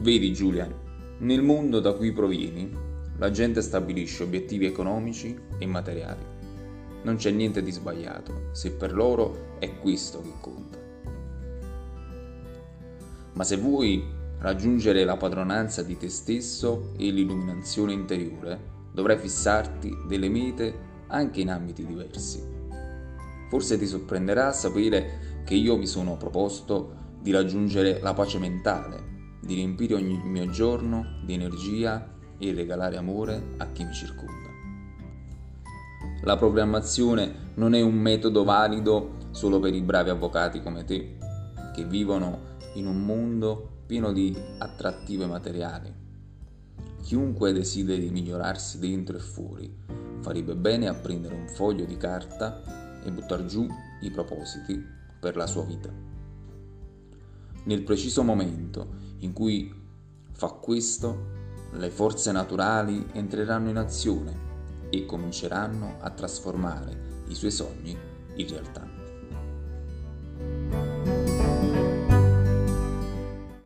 Vedi Giulia, nel mondo da cui provieni, la gente stabilisce obiettivi economici e materiali. Non c'è niente di sbagliato, se per loro è questo che conta. Ma se vuoi raggiungere la padronanza di te stesso e l'illuminazione interiore, dovrai fissarti delle mete anche in ambiti diversi. Forse ti sorprenderà sapere che io mi sono proposto di raggiungere la pace mentale di riempire ogni mio giorno di energia e regalare amore a chi mi circonda. La programmazione non è un metodo valido solo per i bravi avvocati come te, che vivono in un mondo pieno di attrattive materiali. Chiunque desideri migliorarsi dentro e fuori farebbe bene a prendere un foglio di carta e buttare giù i propositi per la sua vita. Nel preciso momento in cui fa questo, le forze naturali entreranno in azione e cominceranno a trasformare i suoi sogni in realtà.